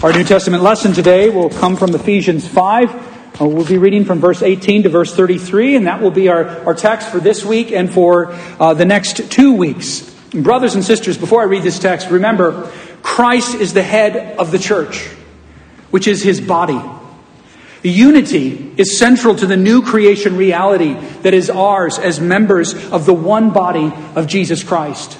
Our New Testament lesson today will come from Ephesians 5. Uh, we'll be reading from verse 18 to verse 33, and that will be our, our text for this week and for uh, the next two weeks. Brothers and sisters, before I read this text, remember Christ is the head of the church, which is his body. Unity is central to the new creation reality that is ours as members of the one body of Jesus Christ.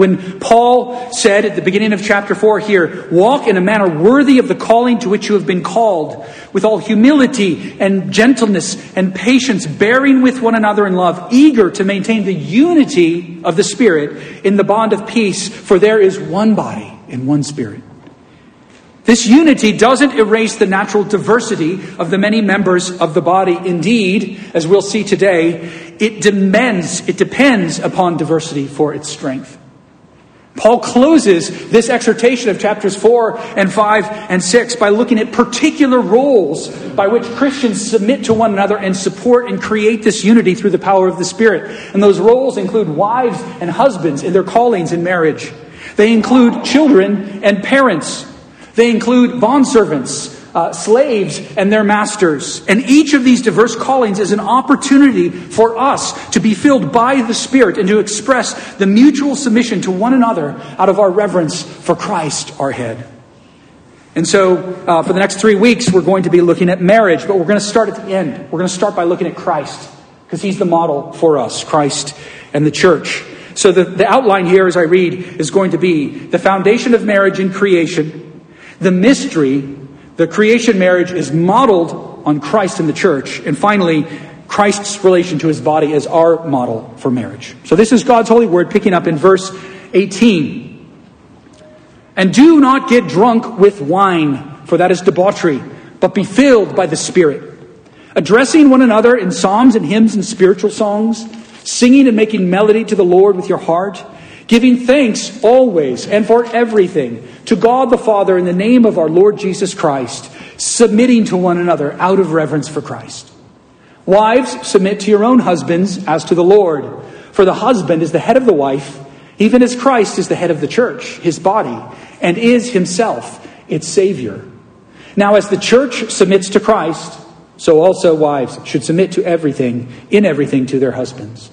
When Paul said at the beginning of chapter 4 here, walk in a manner worthy of the calling to which you have been called, with all humility and gentleness and patience, bearing with one another in love, eager to maintain the unity of the Spirit in the bond of peace, for there is one body and one Spirit. This unity doesn't erase the natural diversity of the many members of the body. Indeed, as we'll see today, it demands, it depends upon diversity for its strength. Paul closes this exhortation of chapters 4 and 5 and 6 by looking at particular roles by which Christians submit to one another and support and create this unity through the power of the Spirit. And those roles include wives and husbands in their callings in marriage. They include children and parents. They include bondservants uh, slaves and their masters. And each of these diverse callings is an opportunity for us to be filled by the Spirit and to express the mutual submission to one another out of our reverence for Christ, our head. And so, uh, for the next three weeks, we're going to be looking at marriage, but we're going to start at the end. We're going to start by looking at Christ, because he's the model for us, Christ and the church. So, the, the outline here, as I read, is going to be the foundation of marriage in creation, the mystery the creation marriage is modeled on Christ and the church. And finally, Christ's relation to his body as our model for marriage. So this is God's holy word picking up in verse 18. And do not get drunk with wine, for that is debauchery, but be filled by the Spirit, addressing one another in psalms and hymns and spiritual songs, singing and making melody to the Lord with your heart giving thanks always and for everything to God the Father in the name of our Lord Jesus Christ, submitting to one another out of reverence for Christ. Wives, submit to your own husbands as to the Lord, for the husband is the head of the wife, even as Christ is the head of the church, his body, and is himself its Savior. Now, as the church submits to Christ, so also wives should submit to everything, in everything, to their husbands.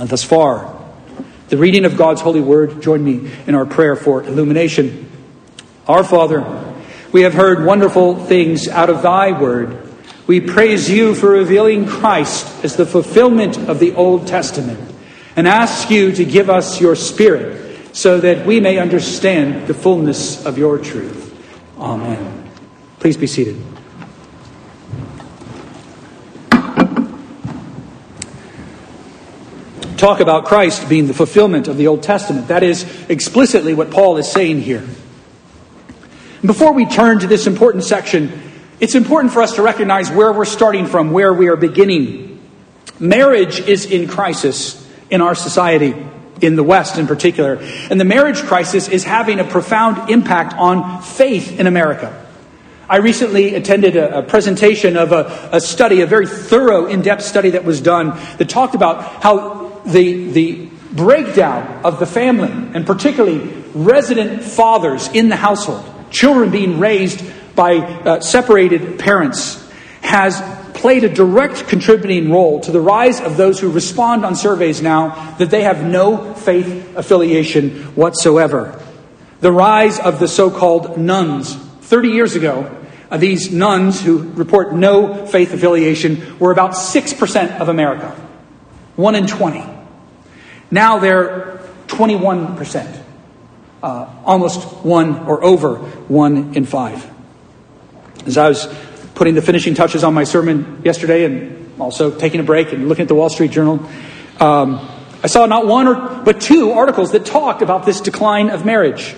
Uh, thus far. The reading of God's holy word, join me in our prayer for illumination. Our Father, we have heard wonderful things out of thy word. We praise you for revealing Christ as the fulfillment of the Old Testament and ask you to give us your spirit so that we may understand the fullness of your truth. Amen. Please be seated. Talk about Christ being the fulfillment of the Old Testament. That is explicitly what Paul is saying here. Before we turn to this important section, it's important for us to recognize where we're starting from, where we are beginning. Marriage is in crisis in our society, in the West in particular. And the marriage crisis is having a profound impact on faith in America. I recently attended a, presentation of a, a, study, a very thorough, in depth study that was done that talked about how the, the breakdown of the family, and particularly resident fathers in the household, children being raised by uh, separated parents, has played a direct contributing role to the rise of those who respond on surveys now that they have no faith affiliation whatsoever. The rise of the so called nones. 30 years ago, uh, these nones who report no faith affiliation were about 6% of America, 1 in 20. Now they're 21%, uh, almost 1 or over 1 in 5. As I was putting the finishing touches on my sermon yesterday and also taking a break and looking at the Wall Street Journal, um, I saw not one or, but two articles that talked about this decline of marriage.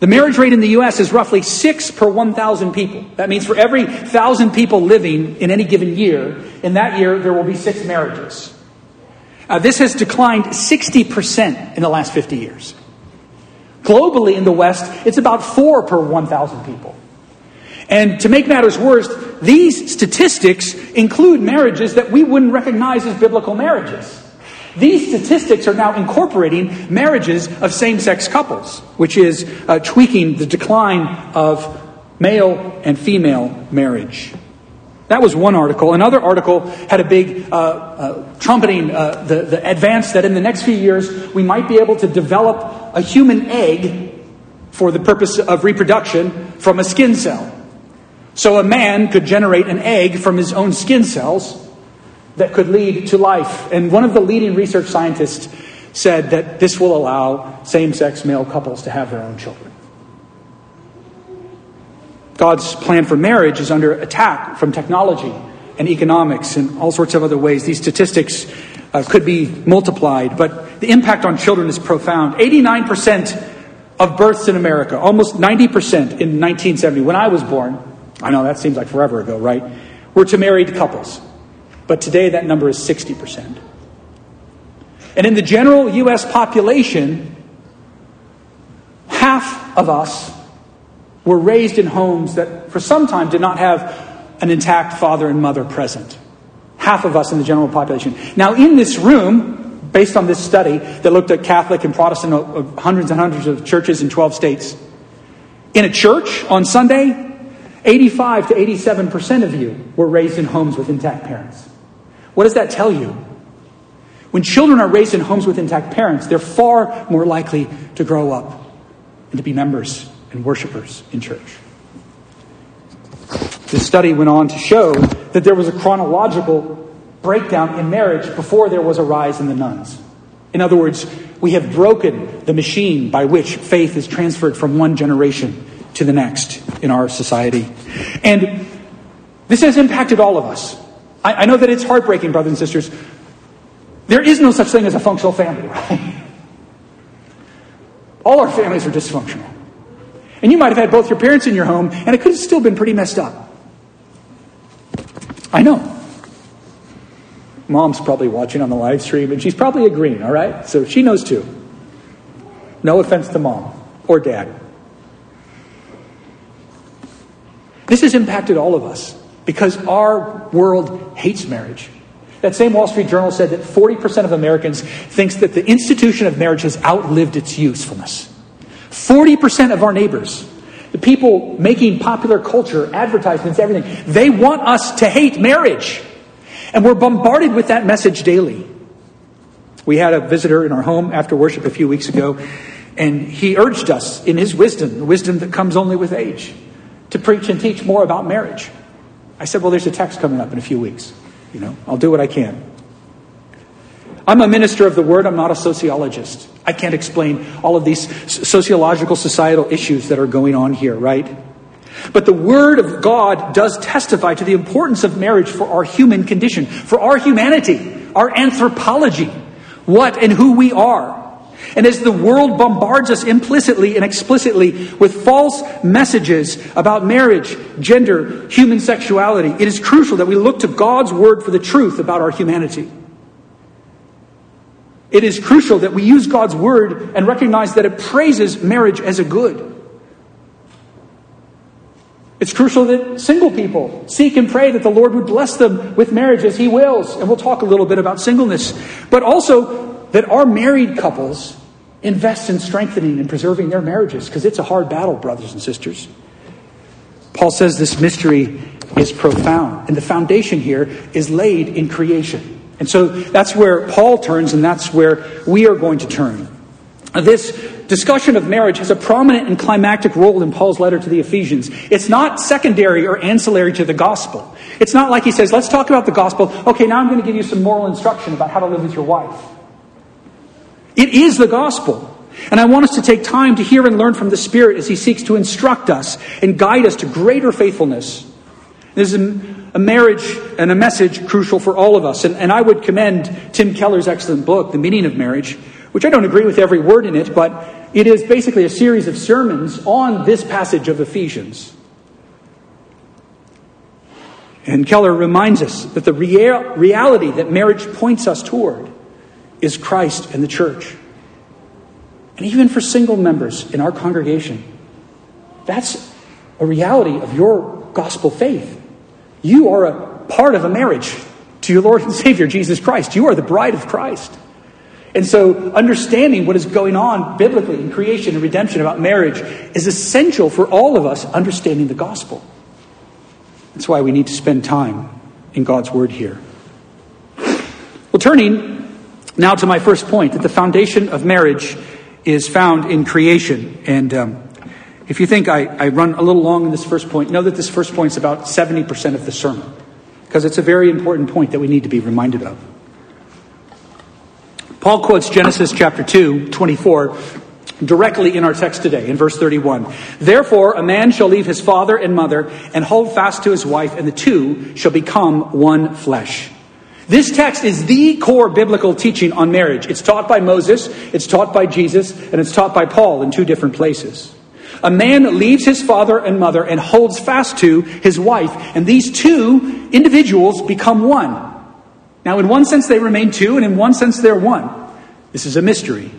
The marriage rate in the U.S. is roughly six per 1,000 people. That means for every thousand people living in any given year, in that year there will be six marriages. Uh, this has declined 60% in the last 50 years. Globally in the West, it's about four per 1,000 people. And to make matters worse, these statistics include marriages that we wouldn't recognize as biblical marriages. These statistics are now incorporating marriages of same sex couples, which is uh, tweaking the decline of male and female marriage. That was one article. Another article had a big uh, uh, trumpeting uh, the, the advance that in the next few years we might be able to develop a human egg for the purpose of reproduction from a skin cell. So a man could generate an egg from his own skin cells that could lead to life. And one of the leading research scientists said that this will allow same sex male couples to have their own children. God's plan for marriage is under attack from technology and economics and all sorts of other ways. These statistics uh, could be multiplied, but the impact on children is profound. 89% of births in America, almost 90% in 1970, when I was born, I know that seems like forever ago, right? Were to married couples. But today that number is 60%. And in the general U.S. population, half of us were raised in homes that for some time did not have an intact father and mother present. Half of us in the general population. Now, in this room, based on this study that looked at Catholic and Protestant, uh, hundreds and hundreds of churches in 12 states, in a church on Sunday, 85 to 87% of you were raised in homes with intact parents. What does that tell you? When children are raised in homes with intact parents, they're far more likely to grow up and to be members and worshipers in church. This study went on to show that there was a chronological breakdown in marriage before there was a rise in the nones. In other words, we have broken the machine by which faith is transferred from one generation to the next in our society. And this has impacted all of us. I, I know that it's heartbreaking, brothers and sisters. There is no such thing as a functional family, right? All our families are dysfunctional. And you might have had both your parents in your home, and it could have still been pretty messed up. I know. Mom's probably watching on the live stream, and she's probably agreeing, all right? So she knows too. No offense to mom or dad. This has impacted all of us because our world hates marriage. That same Wall Street Journal said that 40% of Americans thinks that the institution of marriage has outlived its usefulness. 40% of our neighbors, the people making popular culture, advertisements, everything, they want us to hate marriage. And we're bombarded with that message daily. We had a visitor in our home after worship a few weeks ago, and he urged us in his wisdom, the wisdom that comes only with age, to preach and teach more about marriage. I said, Well, there's a text coming up in a few weeks. You know, I'll do what I can. I'm a minister of the word, I'm not a sociologist. I can't explain all of these sociological, societal issues that are going on here, right? But the Word of God does testify to the importance of marriage for our human condition, for our humanity, our anthropology, what and who we are. And as the world bombards us implicitly and explicitly with false messages about marriage, gender, human sexuality, it is crucial that we look to God's word for the truth about our humanity. It is crucial that we use God's word and recognize that it praises marriage as a good. It's crucial that single people seek and pray that the Lord would bless them with marriage as He wills. And we'll talk a little bit about singleness. But also that our married couples invest in strengthening and preserving their marriages because it's a hard battle, brothers and sisters. Paul says this mystery is profound, and the foundation here is laid in creation. And so that's where Paul turns, and that's where we are going to turn. This discussion of marriage has a prominent and climactic role in Paul's letter to the Ephesians. It's not secondary or ancillary to the gospel. It's not like he says, let's talk about the gospel. Okay, now I'm going to give you some moral instruction about how to live with your wife. It is the gospel. And I want us to take time to hear and learn from the Spirit as He seeks to instruct us and guide us to greater faithfulness. This is a, marriage and a message crucial for all of us. And, and I would commend Tim Keller's excellent book, The Meaning of Marriage, which I don't agree with every word in it, but it is basically a series of sermons on this passage of Ephesians. And Keller reminds us that the real, reality that marriage points us toward is Christ and the church. And even for single members in our congregation, that's a reality of your gospel faith. You are a part of a marriage to your Lord and Savior, Jesus Christ. You are the bride of Christ. And so, understanding what is going on biblically in creation and redemption about marriage is essential for all of us understanding the gospel. That's why we need to spend time in God's Word here. Well, turning now to my first point that the foundation of marriage is found in creation. And um, if you think I, I run a little long in this first point, know that this first point is about 70% of the sermon, because it's a very important point that we need to be reminded of. Paul quotes Genesis chapter 2, 24, directly in our text today, in verse 31. Therefore, a man shall leave his father and mother and hold fast to his wife, and the two shall become one flesh. This text is the core biblical teaching on marriage. It's taught by Moses, it's taught by Jesus, and it's taught by Paul in two different places. A man leaves his father and mother and holds fast to his wife, and these two individuals become one. Now, in one sense, they remain two, and in one sense, they're one. This is a mystery.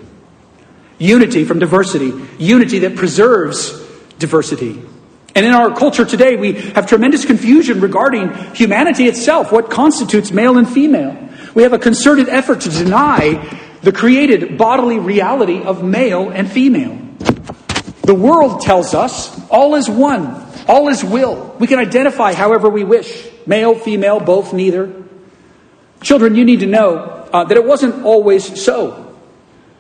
Unity from diversity, unity that preserves diversity. And in our culture today, we have tremendous confusion regarding humanity itself, what constitutes male and female. We have a concerted effort to deny the created bodily reality of male and female. The world tells us all is one, all is will. We can identify however we wish male, female, both, neither. Children, you need to know uh, that it wasn't always so.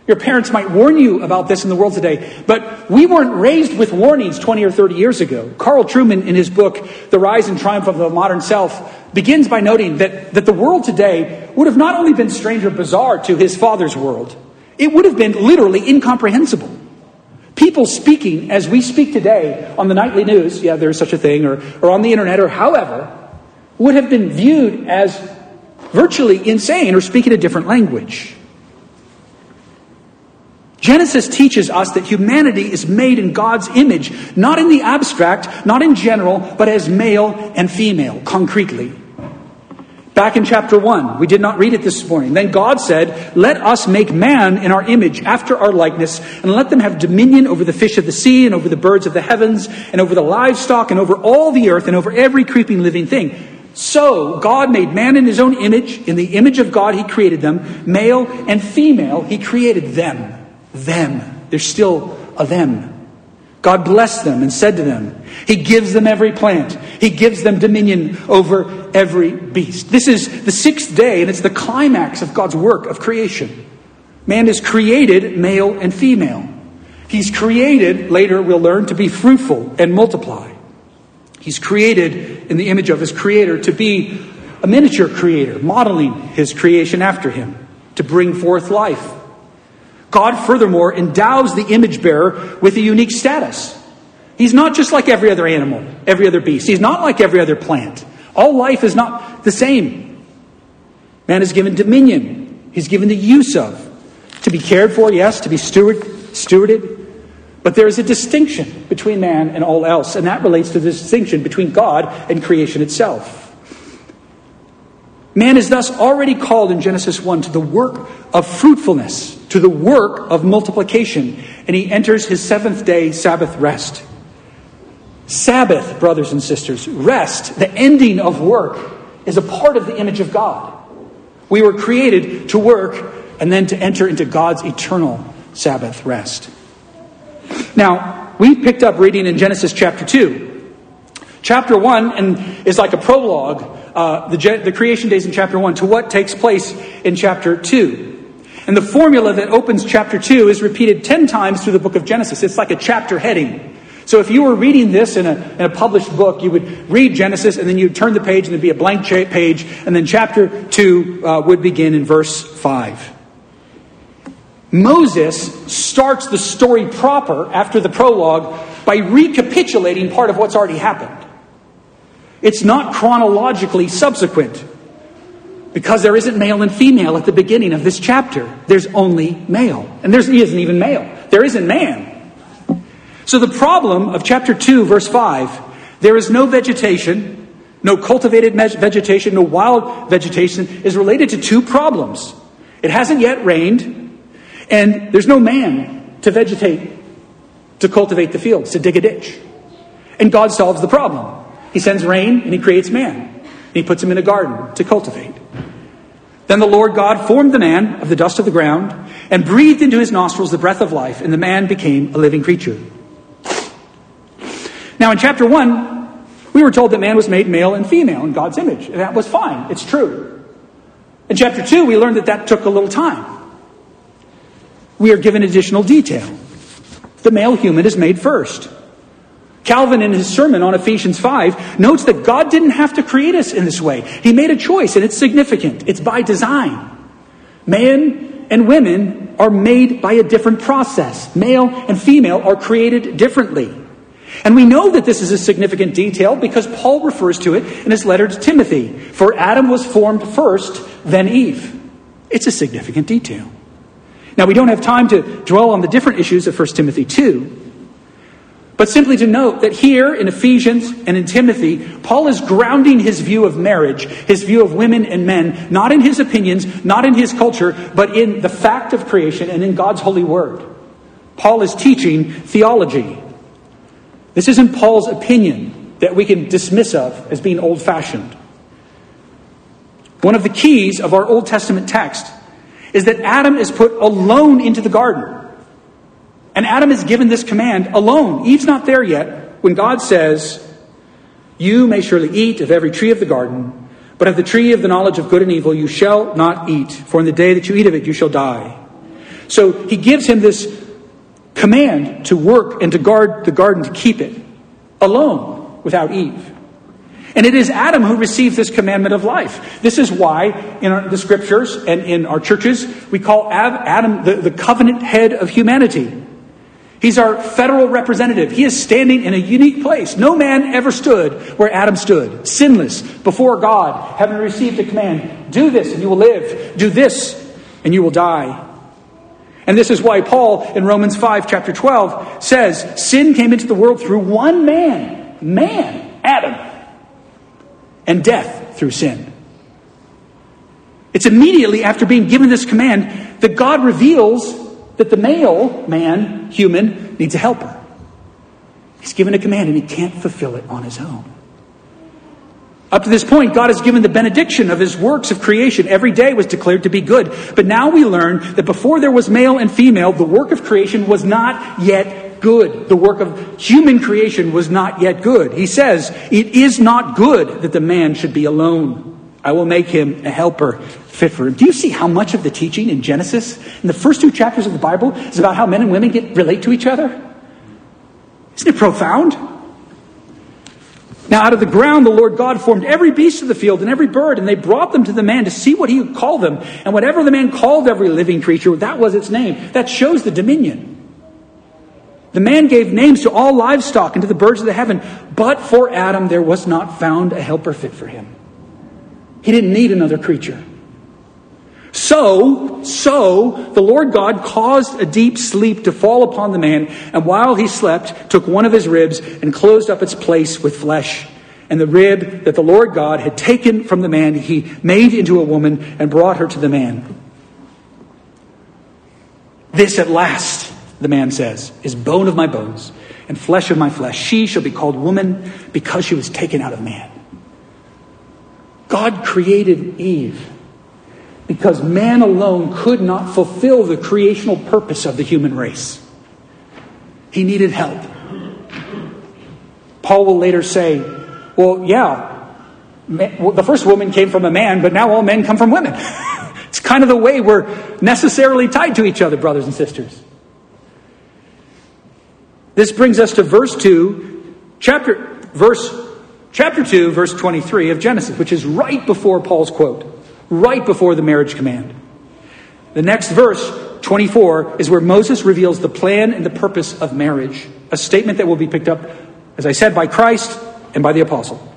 Your parents might warn you about this in the world today, but we weren't raised with warnings 20 or 30 years ago. Carl Trueman, in his book, The Rise and Triumph of the Modern Self, begins by noting that, that the world today would have not only been strange or bizarre to his father's world, it would have been literally incomprehensible. People speaking as we speak today on the nightly news, yeah, there's such a thing, or, or on the internet, or however, would have been viewed as virtually insane or speaking a different language. Genesis teaches us that humanity is made in God's image, not in the abstract, not in general, but as male and female, concretely. Back in chapter 1, we did not read it this morning. Then God said, Let us make man in our image, after our likeness, and let them have dominion over the fish of the sea, and over the birds of the heavens, and over the livestock, and over all the earth, and over every creeping living thing. So, God made man in his own image. In the image of God, he created them. Male and female, he created them. Them. There's still a them. God blessed them and said to them, He gives them every plant. He gives them dominion over every beast. This is the sixth day, and it's the climax of God's work of creation. Man is created male and female. He's created, later we'll learn, to be fruitful and multiply. He's created in the image of his creator to be a miniature creator, modeling his creation after him, to bring forth life. God, furthermore, endows the image bearer with a unique status. He's not just like every other animal, every other beast. He's not like every other plant. All life is not the same. Man is given dominion, he's given the use of. To be cared for, yes, to be steward, stewarded, but there is a distinction between man and all else, and that relates to the distinction between God and creation itself. Man is thus already called in Genesis 1 to the work of fruitfulness, to the work of multiplication, and he enters his seventh day Sabbath rest. Sabbath, brothers and sisters, rest, the ending of work, is a part of the image of God. We were created to work and then to enter into God's eternal Sabbath rest. Now, we picked up reading in Genesis chapter 2. Chapter 1 and is like a prologue, uh, the, the creation days in chapter 1, to what takes place in chapter 2. And And the formula that opens chapter 2 is repeated 10 times through the book of Genesis. It's like a chapter heading. So if you were reading this in a, in a published book, you would read Genesis and then you'd turn the page and there'd be a blank page, and then chapter 2 uh, would begin in verse 5. Moses starts the story proper after the prologue by recapitulating part of what's already happened. It's not chronologically subsequent because there isn't male and female at the beginning of this chapter. There's only male. And there isn't even male. There isn't man. So the problem of chapter 2, verse 5, there is no vegetation, no cultivated vegetation, no wild vegetation, is related to two problems. It hasn't yet rained, and there's no man to vegetate, to cultivate the fields, to dig a ditch. And God solves the problem. He sends rain and he creates man. And he puts him in a garden to cultivate. Then the Lord God formed the man of the dust of the ground and breathed into his nostrils the breath of life, and the man became a living creature. Now, in chapter 1, we were told that man was made male and female in God's image. And that was fine. It's true. In chapter 2, we learned that that took a little time. We are given additional detail. The male human is made first. Calvin, in his sermon on Ephesians 5, notes that God didn't have to create us in this way. He made a choice, and it's significant. It's by design. Man and women are made by a different process. Male and female are created differently. And we know that this is a significant detail because Paul refers to it in his letter to Timothy. For Adam was formed first, then Eve. It's a significant detail. Now, we don't have time to dwell on the different issues of 1 Timothy 2, but simply to note that here in Ephesians and in Timothy, Paul is grounding his view of marriage, his view of women and men, not in his opinions, not in his culture, but in the fact of creation and in God's holy word. Paul is teaching theology. This isn't Paul's opinion that we can dismiss of as being old fashioned. One of the keys of our Old Testament text is that Adam is put alone into the garden. And Adam is given this command alone. Eve's not there yet when God says, You may surely eat of every tree of the garden, but of the tree of the knowledge of good and evil you shall not eat, for in the day that you eat of it you shall die. So he gives him this command to work and to guard the garden to keep it alone without Eve. And it is Adam who receives this commandment of life. This is why in our, the scriptures and in our churches we call Adam the, the covenant head of humanity. He's our federal representative. He is standing in a unique place. No man ever stood where Adam stood, sinless before God, having received the command do this and you will live, do this and you will die. And this is why Paul in Romans 5, chapter 12, says sin came into the world through one man, man, Adam, and death through sin. It's immediately after being given this command that God reveals that the male man, human, needs a helper. He's given a command and he can't fulfill it on his own. Up to this point, God has given the benediction of his works of creation. Every day was declared to be good. But now we learn that before there was male and female, the work of creation was not yet good. The work of human creation was not yet good. He says, It is not good that the man should be alone. I will make him a helper fit for him. Do you see how much of the teaching in Genesis, in the first two chapters of the Bible, is about how men and women get relate to each other? Isn't it profound? Now, out of the ground, the Lord God formed every beast of the field and every bird, and they brought them to the man to see what he would call them. And whatever the man called every living creature, that was its name. That shows the dominion. The man gave names to all livestock and to the birds of the heaven, but for Adam there was not found a helper fit for him. He didn't need another creature. So, so, the Lord God caused a deep sleep to fall upon the man, and while he slept, took one of his ribs and closed up its place with flesh. And the rib that the Lord God had taken from the man, he made into a woman and brought her to the man. This at last, the man says, is bone of my bones and flesh of my flesh. She shall be called woman because she was taken out of man. God created Eve because man alone could not fulfill the creational purpose of the human race. He needed help. Paul will later say, well, yeah, the first woman came from a man, but now all men come from women. It's kind of the way we're necessarily tied to each other, brothers and sisters. This brings us to verse 2, chapter, verse, chapter 2, verse 23 of Genesis, which is right before Paul's quote, right before the marriage command. The next verse, 24, is where Moses reveals the plan and the purpose of marriage, a statement that will be picked up, as I said, by Christ and by the apostle.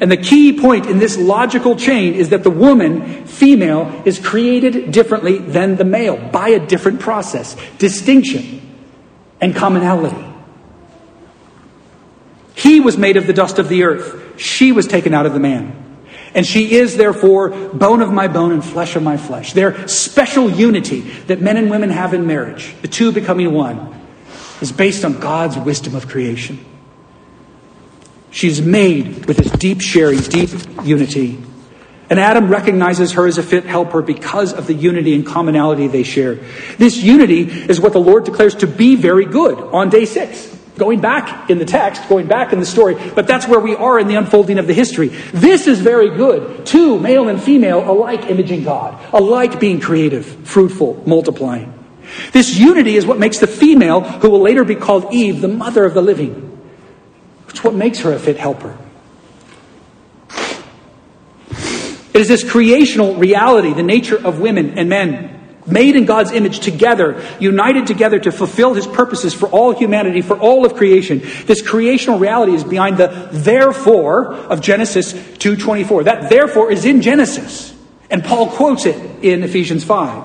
And the key point in this logical chain is that the woman, female, is created differently than the male by a different process, distinction and commonality. He was made of the dust of the earth. She was taken out of the man. And she is, therefore, bone of my bone and flesh of my flesh. Their special unity that men and women have in marriage, the two becoming one, is based on God's wisdom of creation. She's made with this deep sharing, deep unity. And Adam recognizes her as a fit helper because of the unity and commonality they share. This unity is what the Lord declares to be very good on day six. Going back in the text, going back in the story, but that's where we are in the unfolding of the history. This is very good. Two, male and female, alike imaging God, alike being creative, fruitful, multiplying. This unity is what makes the female, who will later be called Eve, the mother of the living. It's what makes her a fit helper. It is this creational reality, the nature of women and men, made in God's image together, united together to fulfill his purposes for all humanity, for all of creation. This creational reality is behind the therefore of Genesis 2:24. That therefore is in Genesis, and Paul quotes it in Ephesians 5.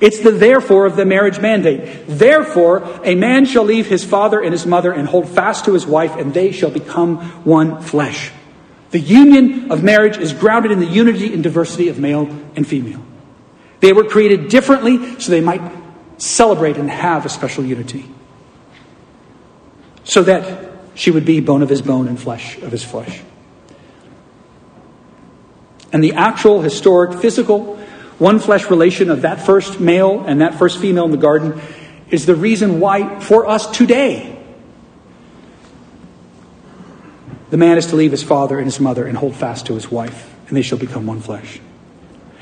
It's the therefore of the marriage mandate. Therefore, a man shall leave his father and his mother and hold fast to his wife, and they shall become one flesh. The union of marriage is grounded in the unity and diversity of male and female. They were created differently so they might celebrate and have a special unity. So that she would be bone of his bone and flesh of his flesh. And the actual, historic, physical one flesh relation of that first male and that first female in the garden is the reason why, for us today, the man is to leave his father and his mother and hold fast to his wife, and they shall become one flesh.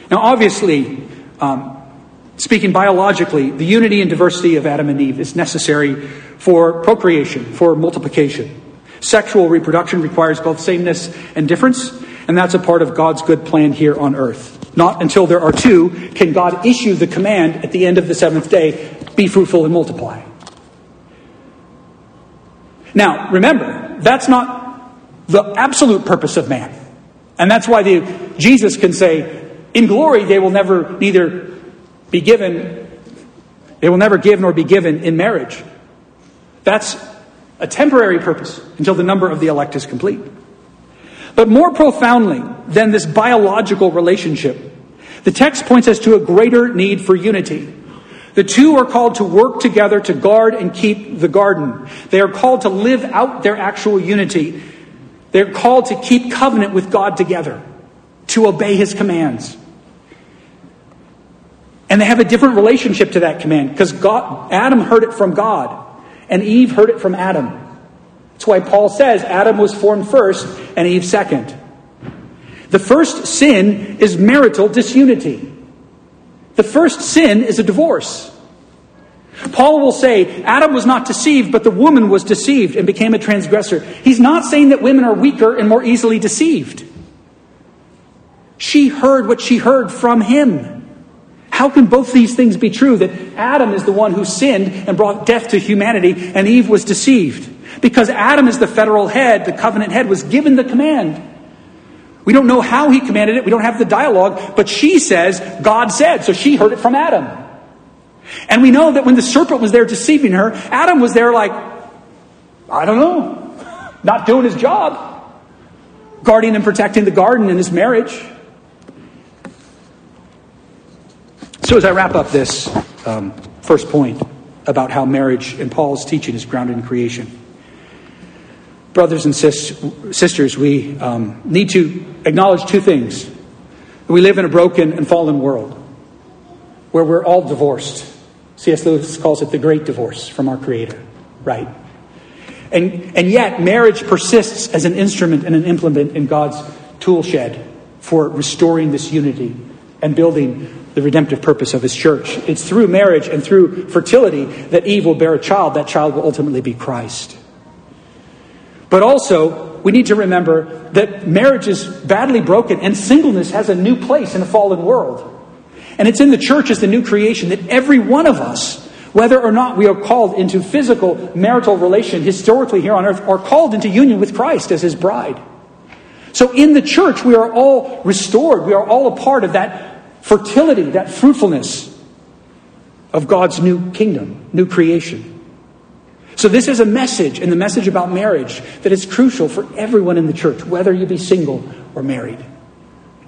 Now, obviously, um, speaking biologically, the unity and diversity of Adam and Eve is necessary for procreation, for multiplication. Sexual reproduction requires both sameness and difference, and that's a part of God's good plan here on earth. Not until there are two can God issue the command at the end of the seventh day be fruitful and multiply. Now, remember, that's not the absolute purpose of man. And that's why the, Jesus can say, in glory they will never neither be given, they will never give nor be given in marriage. That's a temporary purpose until the number of the elect is complete. But more profoundly than this biological relationship, the text points us to a greater need for unity. The two are called to work together to guard and keep the garden. They are called to live out their actual unity. They're called to keep covenant with God together, to obey his commands. And they have a different relationship to that command because God, Adam heard it from God and Eve heard it from Adam. That's why Paul says Adam was formed first and Eve second. The first sin is marital disunity. The first sin is a divorce. Paul will say Adam was not deceived, but the woman was deceived and became a transgressor. He's not saying that women are weaker and more easily deceived. She heard what she heard from him. How can both these things be true? That Adam is the one who sinned and brought death to humanity, and Eve was deceived. Because Adam is the federal head, the covenant head, was given the command. We don't know how he commanded it. We don't have the dialogue, but she says, God said. So she heard it from Adam. And we know that when the serpent was there deceiving her, Adam was there like, I don't know, not doing his job, guarding and protecting the garden in his marriage. So as I wrap up this um, first point about how marriage and Paul's teaching is grounded in creation brothers and sis- sisters, we um, need to acknowledge two things. We live in a broken and fallen world where we're all divorced. C.S. Lewis calls it the great divorce from our Creator, right? And, and yet, marriage persists as an instrument and an implement in God's tool shed for restoring this unity and building the redemptive purpose of his church. It's through marriage and through fertility that Eve will bear a child. That child will ultimately be Christ. But also, we need to remember that marriage is badly broken and singleness has a new place in a fallen world. And it's in the church as the new creation that every one of us, whether or not we are called into physical marital relation historically here on earth, are called into union with Christ as his bride. So in the church, we are all restored. We are all a part of that fertility, that fruitfulness of God's new kingdom, new creation. So, this is a message, and the message about marriage that is crucial for everyone in the church, whether you be single or married.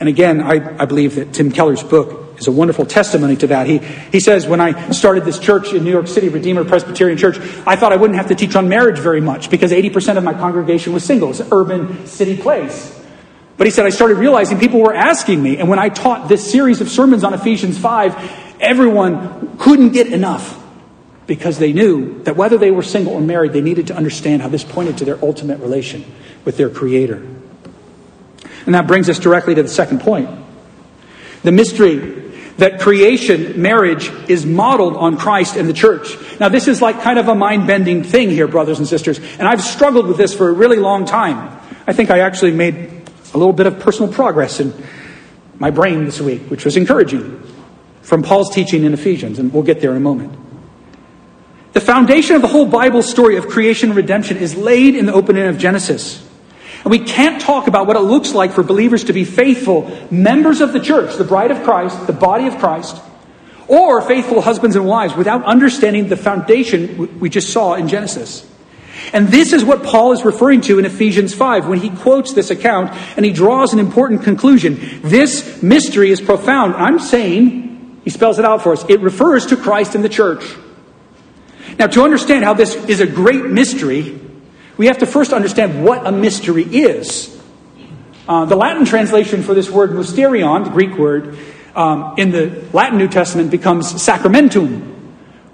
And again, I, I believe that Tim Keller's book is a wonderful testimony to that. He, he says, When I started this church in New York City, Redeemer Presbyterian Church, I thought I wouldn't have to teach on marriage very much because 80% of my congregation was single. It's an urban city place. But he said, I started realizing people were asking me. And when I taught this series of sermons on Ephesians 5, everyone couldn't get enough because they knew that whether they were single or married, they needed to understand how this pointed to their ultimate relation with their Creator. And that brings us directly to the second point the mystery that creation, marriage, is modeled on Christ and the church. Now, this is like kind of a mind bending thing here, brothers and sisters, and I've struggled with this for a really long time. I think I actually made a little bit of personal progress in my brain this week, which was encouraging from Paul's teaching in Ephesians, and we'll get there in a moment. The foundation of the whole Bible story of creation and redemption is laid in the opening of Genesis. And we can't talk about what it looks like for believers to be faithful members of the church, the bride of Christ, the body of Christ, or faithful husbands and wives without understanding the foundation we just saw in Genesis. And this is what Paul is referring to in Ephesians 5 when he quotes this account and he draws an important conclusion. This mystery is profound. I'm saying, he spells it out for us, it refers to Christ and the church. Now, to understand how this is a great mystery, we have to first understand what a mystery is. Uh, the Latin translation for this word mysterion, the Greek word, um, in the Latin New Testament becomes sacramentum,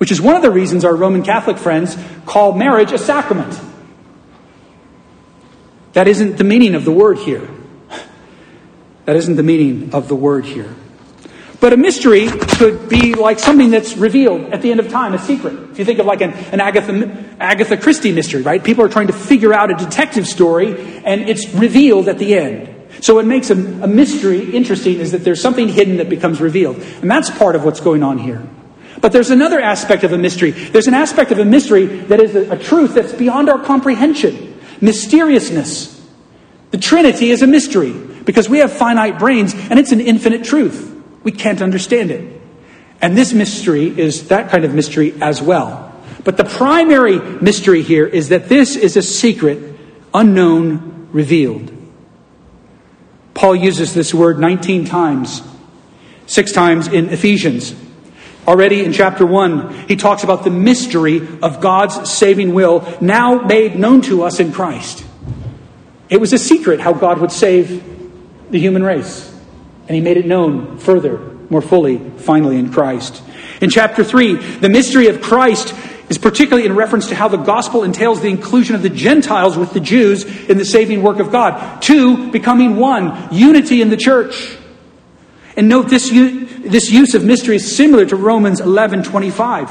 which is one of the reasons our Roman Catholic friends call marriage a sacrament. That isn't the meaning of the word here. That isn't the meaning of the word here. But a mystery could be like something that's revealed at the end of time, a secret. If you think of like an, an Agatha, Agatha Christie mystery, right? People are trying to figure out a detective story and it's revealed at the end. So what makes a, a mystery interesting is that there's something hidden that becomes revealed. And that's part of what's going on here. But there's another aspect of a mystery. There's an aspect of a mystery that is a, a truth that's beyond our comprehension. Mysteriousness. The Trinity is a mystery because we have finite brains and it's an infinite truth. We can't understand it. And this mystery is that kind of mystery as well. But the primary mystery here is that this is a secret, unknown, revealed. Paul uses this word 19 times, six times in Ephesians. Already in chapter 1, he talks about the mystery of God's saving will now made known to us in Christ. It was a secret how God would save the human race. And he made it known further, more fully, finally in Christ. In chapter 3, the mystery of Christ is particularly in reference to how the gospel entails the inclusion of the Gentiles with the Jews in the saving work of God. Two, becoming one, unity in the church. And note this, this use of mystery is similar to Romans 11 25.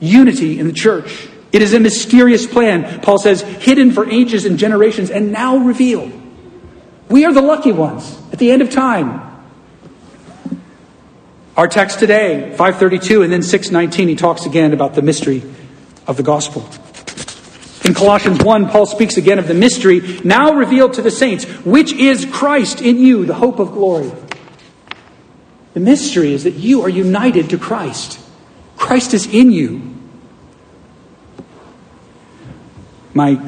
Unity in the church. It is a mysterious plan, Paul says, hidden for ages and generations and now revealed. We are the lucky ones at the end of time. Our text today, 532 and then 619, he talks again about the mystery of the gospel. In Colossians 1, Paul speaks again of the mystery now revealed to the saints, which is Christ in you, the hope of glory. The mystery is that you are united to Christ. Christ is in you. My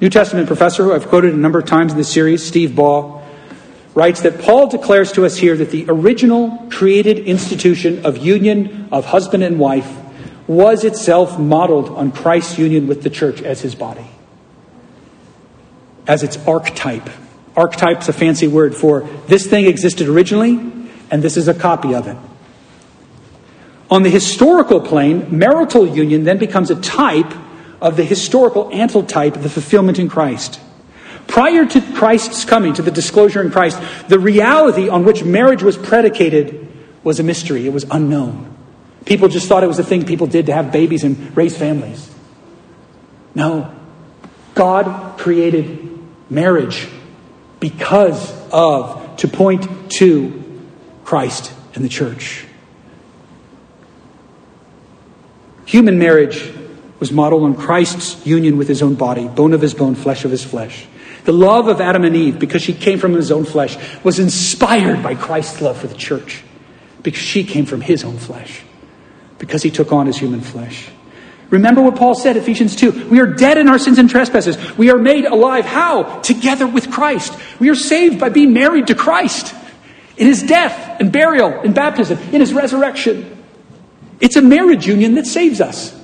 New Testament professor, who I've quoted a number of times in this series, Steve Baugh, writes that Paul declares to us here that the original created institution of union of husband and wife was itself modeled on Christ's union with the church as his body, as its archetype. Archetype's a fancy word for this thing existed originally, and this is a copy of it. On the historical plane, marital union then becomes a type of the historical antitype of the fulfillment in Christ. Prior to Christ's coming, to the disclosure in Christ, the reality on which marriage was predicated was a mystery. It was unknown. People just thought it was a thing people did to have babies and raise families. No. God created marriage because of, to point to Christ and the church. Human marriage was modeled on Christ's union with his own body, bone of his bone, flesh of his flesh. The love of Adam and Eve, because she came from his own flesh, was inspired by Christ's love for the church, because she came from his own flesh, because he took on his human flesh. Remember what Paul said, Ephesians 2. We are dead in our sins and trespasses. We are made alive. How? Together with Christ. We are saved by being married to Christ in his death and burial and baptism, in his resurrection. It's a marriage union that saves us.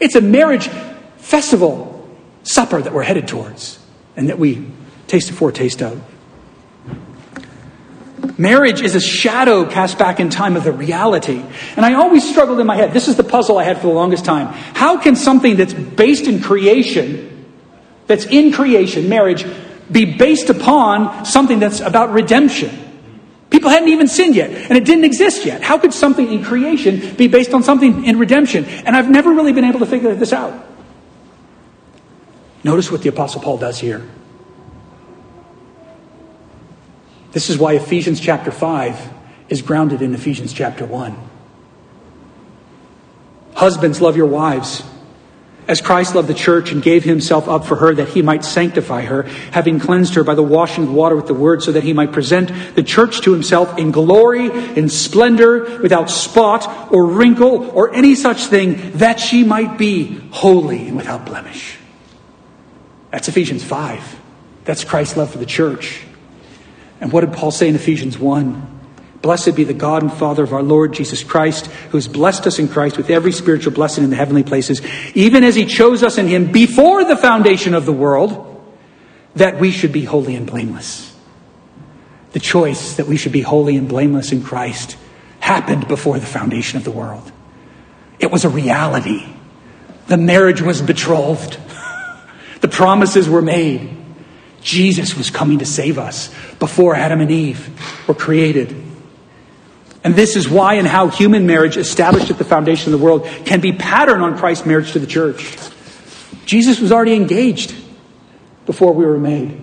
It's a marriage festival supper that we're headed towards and that we taste a foretaste of. Marriage is a shadow cast back in time of the reality. And I always struggled in my head. This is the puzzle I had for the longest time. How can something that's based in creation, that's in creation, marriage, be based upon something that's about redemption? Hadn't even sinned yet, and it didn't exist yet. How could something in creation be based on something in redemption? And I've never really been able to figure this out. Notice what the Apostle Paul does here. This is why Ephesians chapter 5 is grounded in Ephesians chapter 1. Husbands, love your wives as Christ loved the church and gave himself up for her that he might sanctify her, having cleansed her by the washing of water with the word, so that he might present the church to himself in glory, in splendor, without spot or wrinkle or any such thing, that she might be holy and without blemish. That's Ephesians 5. That's Christ's love for the church. And what did Paul say in Ephesians 1? Blessed be the God and Father of our Lord Jesus Christ, who has blessed us in Christ with every spiritual blessing in the heavenly places, even as he chose us in him before the foundation of the world, that we should be holy and blameless. The choice that we should be holy and blameless in Christ happened before the foundation of the world. It was a reality. The marriage was betrothed. The promises were made. Jesus was coming to save us before Adam and Eve were created. And this is why and how human marriage established at the foundation of the world can be patterned on Christ's marriage to the church. Jesus was already engaged before we were made.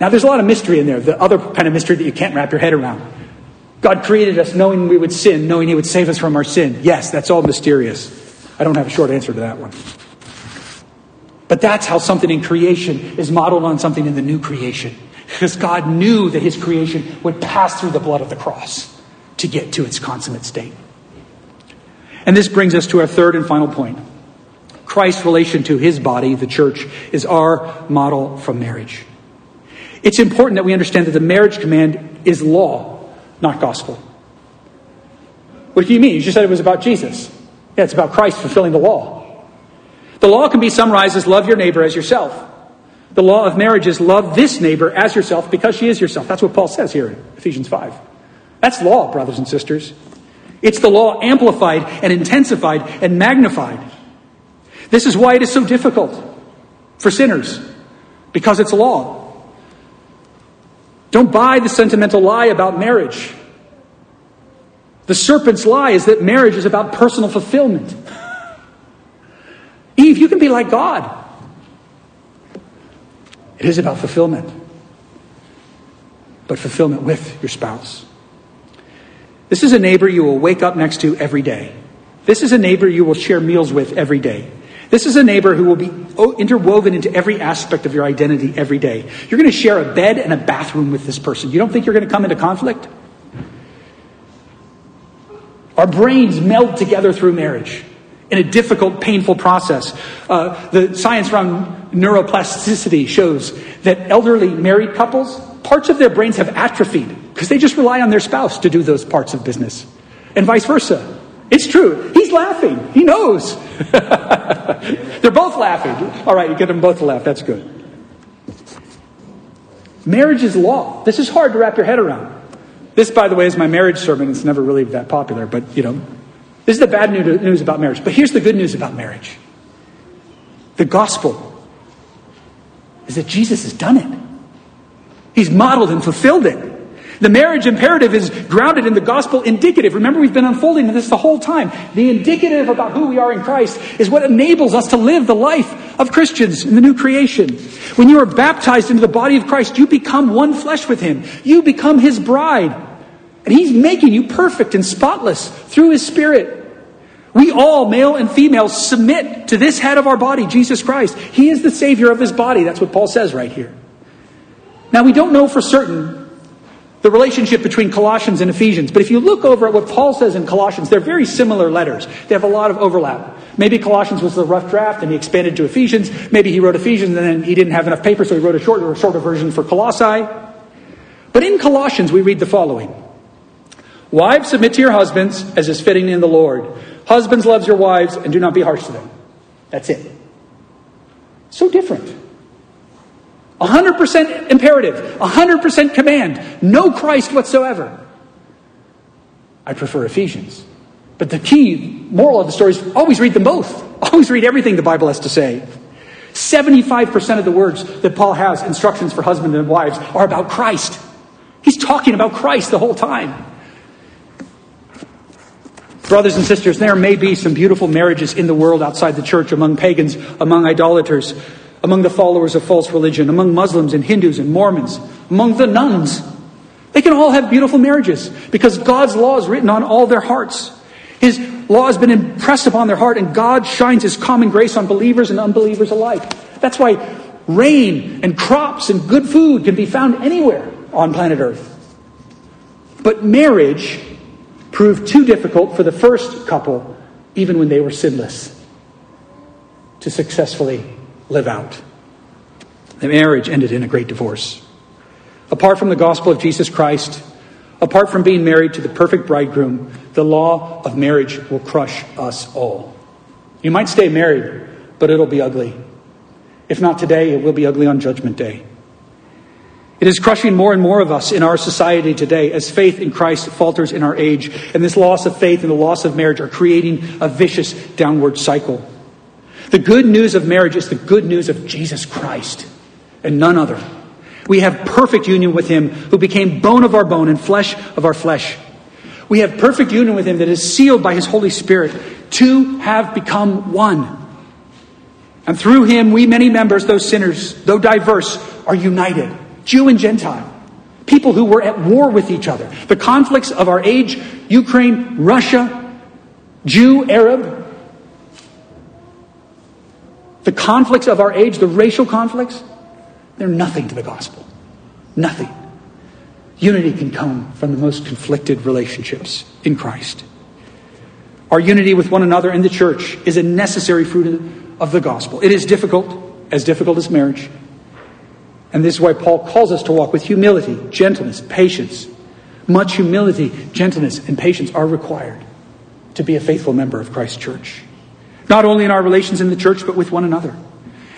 Now, there's a lot of mystery in there, the other kind of mystery that you can't wrap your head around. God created us knowing we would sin, knowing He would save us from our sin. Yes, that's all mysterious. I don't have a short answer to that one. But that's how something in creation is modeled on something in the new creation. Because God knew that His creation would pass through the blood of the cross to get to its consummate state. And this brings us to our third and final point. Christ's relation to his body, the church, is our model from marriage. It's important that we understand that the marriage command is law, not gospel. What do you mean? You just said it was about Jesus. Yeah, it's about Christ fulfilling the law. The law can be summarized as love your neighbor as yourself. The law of marriage is love this neighbor as yourself because she is yourself. That's what Paul says here in Ephesians 5. That's law, brothers and sisters. It's the law amplified and intensified and magnified. This is why it is so difficult for sinners, because it's law. Don't buy the sentimental lie about marriage. The serpent's lie is that marriage is about personal fulfillment. Eve, you can be like God. It is about fulfillment, but fulfillment with your spouse. This is a neighbor you will wake up next to every day. This is a neighbor you will share meals with every day. This is a neighbor who will be interwoven into every aspect of your identity every day. You're going to share a bed and a bathroom with this person. You don't think you're going to come into conflict? Our brains meld together through marriage in a difficult, painful process. Uh, the science around neuroplasticity shows that elderly married couples, parts of their brains have atrophied because they just rely on their spouse to do those parts of business, and vice versa. It's true. He's laughing. He knows. They're both laughing. All right, you get them both to laugh. That's good. Marriage is law. This is hard to wrap your head around. This, by the way, is my marriage sermon. It's never really that popular, but you know, this is the bad news about marriage. But here's the good news about marriage the gospel is that Jesus has done it. He's modeled and fulfilled it. The marriage imperative is grounded in the gospel indicative. Remember, we've been unfolding this the whole time. The indicative about who we are in Christ is what enables us to live the life of Christians in the new creation. When you are baptized into the body of Christ, you become one flesh with Him. You become His bride. And He's making you perfect and spotless through His Spirit. We all, male and female, submit to this head of our body, Jesus Christ. He is the Savior of His body. That's what Paul says right here. Now, we don't know for certain the relationship between Colossians and Ephesians. But if you look over at what Paul says in Colossians, they're very similar letters. They have a lot of overlap. Maybe Colossians was the rough draft and he expanded to Ephesians. Maybe he wrote Ephesians and then he didn't have enough paper, so he wrote a shorter, shorter version for Colossae. But in Colossians, we read the following Wives, submit to your husbands as is fitting in the Lord. Husbands, love your wives and do not be harsh to them. That's it. So different. 100% imperative, 100% command, no Christ whatsoever. I prefer Ephesians. But the key moral of the story is always read them both. Always read everything the Bible has to say. 75% of the words that Paul has, instructions for husbands and wives, are about Christ. He's talking about Christ the whole time. Brothers and sisters, there may be some beautiful marriages in the world outside the church, among pagans, among idolaters among the followers of false religion, among Muslims and Hindus and Mormons, among the nones. They can all have beautiful marriages because God's law is written on all their hearts. His law has been impressed upon their heart, and God shines His common grace on believers and unbelievers alike. That's why rain and crops and good food can be found anywhere on planet Earth. But marriage proved too difficult for the first couple, even when they were sinless, to successfully live out. The marriage ended in a great divorce. Apart from the gospel of Jesus Christ, apart from being married to the perfect bridegroom, the law of marriage will crush us all. You might stay married, but it'll be ugly. If not today, it will be ugly on Judgment Day. It is crushing more and more of us in our society today as faith in Christ falters in our age, and this loss of faith and the loss of marriage are creating a vicious downward cycle. The good news of marriage is the good news of Jesus Christ and none other. We have perfect union with Him who became bone of our bone and flesh of our flesh. We have perfect union with Him that is sealed by His Holy Spirit. Two have become one. And through Him, we many members, those sinners, though diverse, are united. Jew and Gentile. People who were at war with each other. The conflicts of our age Ukraine, Russia, Jew, Arab, the conflicts of our age, the racial conflicts, they're nothing to the gospel. Nothing. Unity can come from the most conflicted relationships in Christ. Our unity with one another in the church is a necessary fruit of the gospel. It is difficult, as difficult as marriage. And this is why Paul calls us to walk with humility, gentleness, patience. Much humility, gentleness, and patience are required to be a faithful member of Christ's church not only in our relations in the church, but with one another.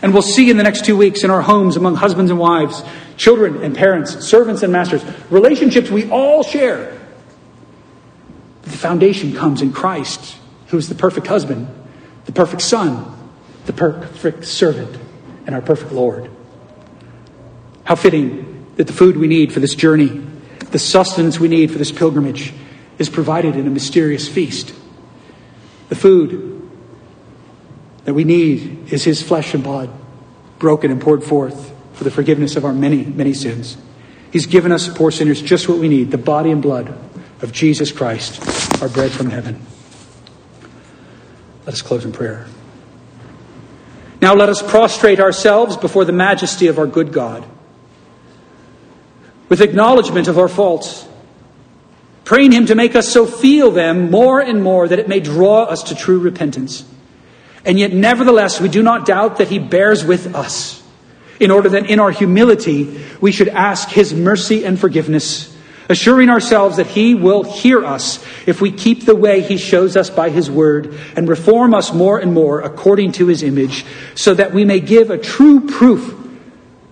And we'll see in the next two weeks in our homes among husbands and wives, children and parents, servants and masters, relationships we all share. The foundation comes in Christ, who is the perfect husband, the perfect son, the perfect servant, and our perfect Lord. How fitting that the food we need for this journey, the sustenance we need for this pilgrimage, is provided in a mysterious feast. The food that we need is his flesh and blood, broken and poured forth for the forgiveness of our many, many sins. He's given us, poor sinners, just what we need the body and blood of Jesus Christ, our bread from heaven. Let us close in prayer. Now let us prostrate ourselves before the majesty of our good God with acknowledgement of our faults, praying Him to make us so feel them more and more that it may draw us to true repentance. And yet, nevertheless, we do not doubt that He bears with us, in order that in our humility we should ask His mercy and forgiveness, assuring ourselves that He will hear us if we keep the way He shows us by His word and reform us more and more according to His image, so that we may give a true proof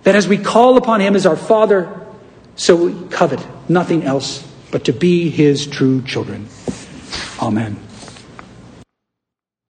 that as we call upon Him as our Father, so we covet nothing else but to be His true children. Amen.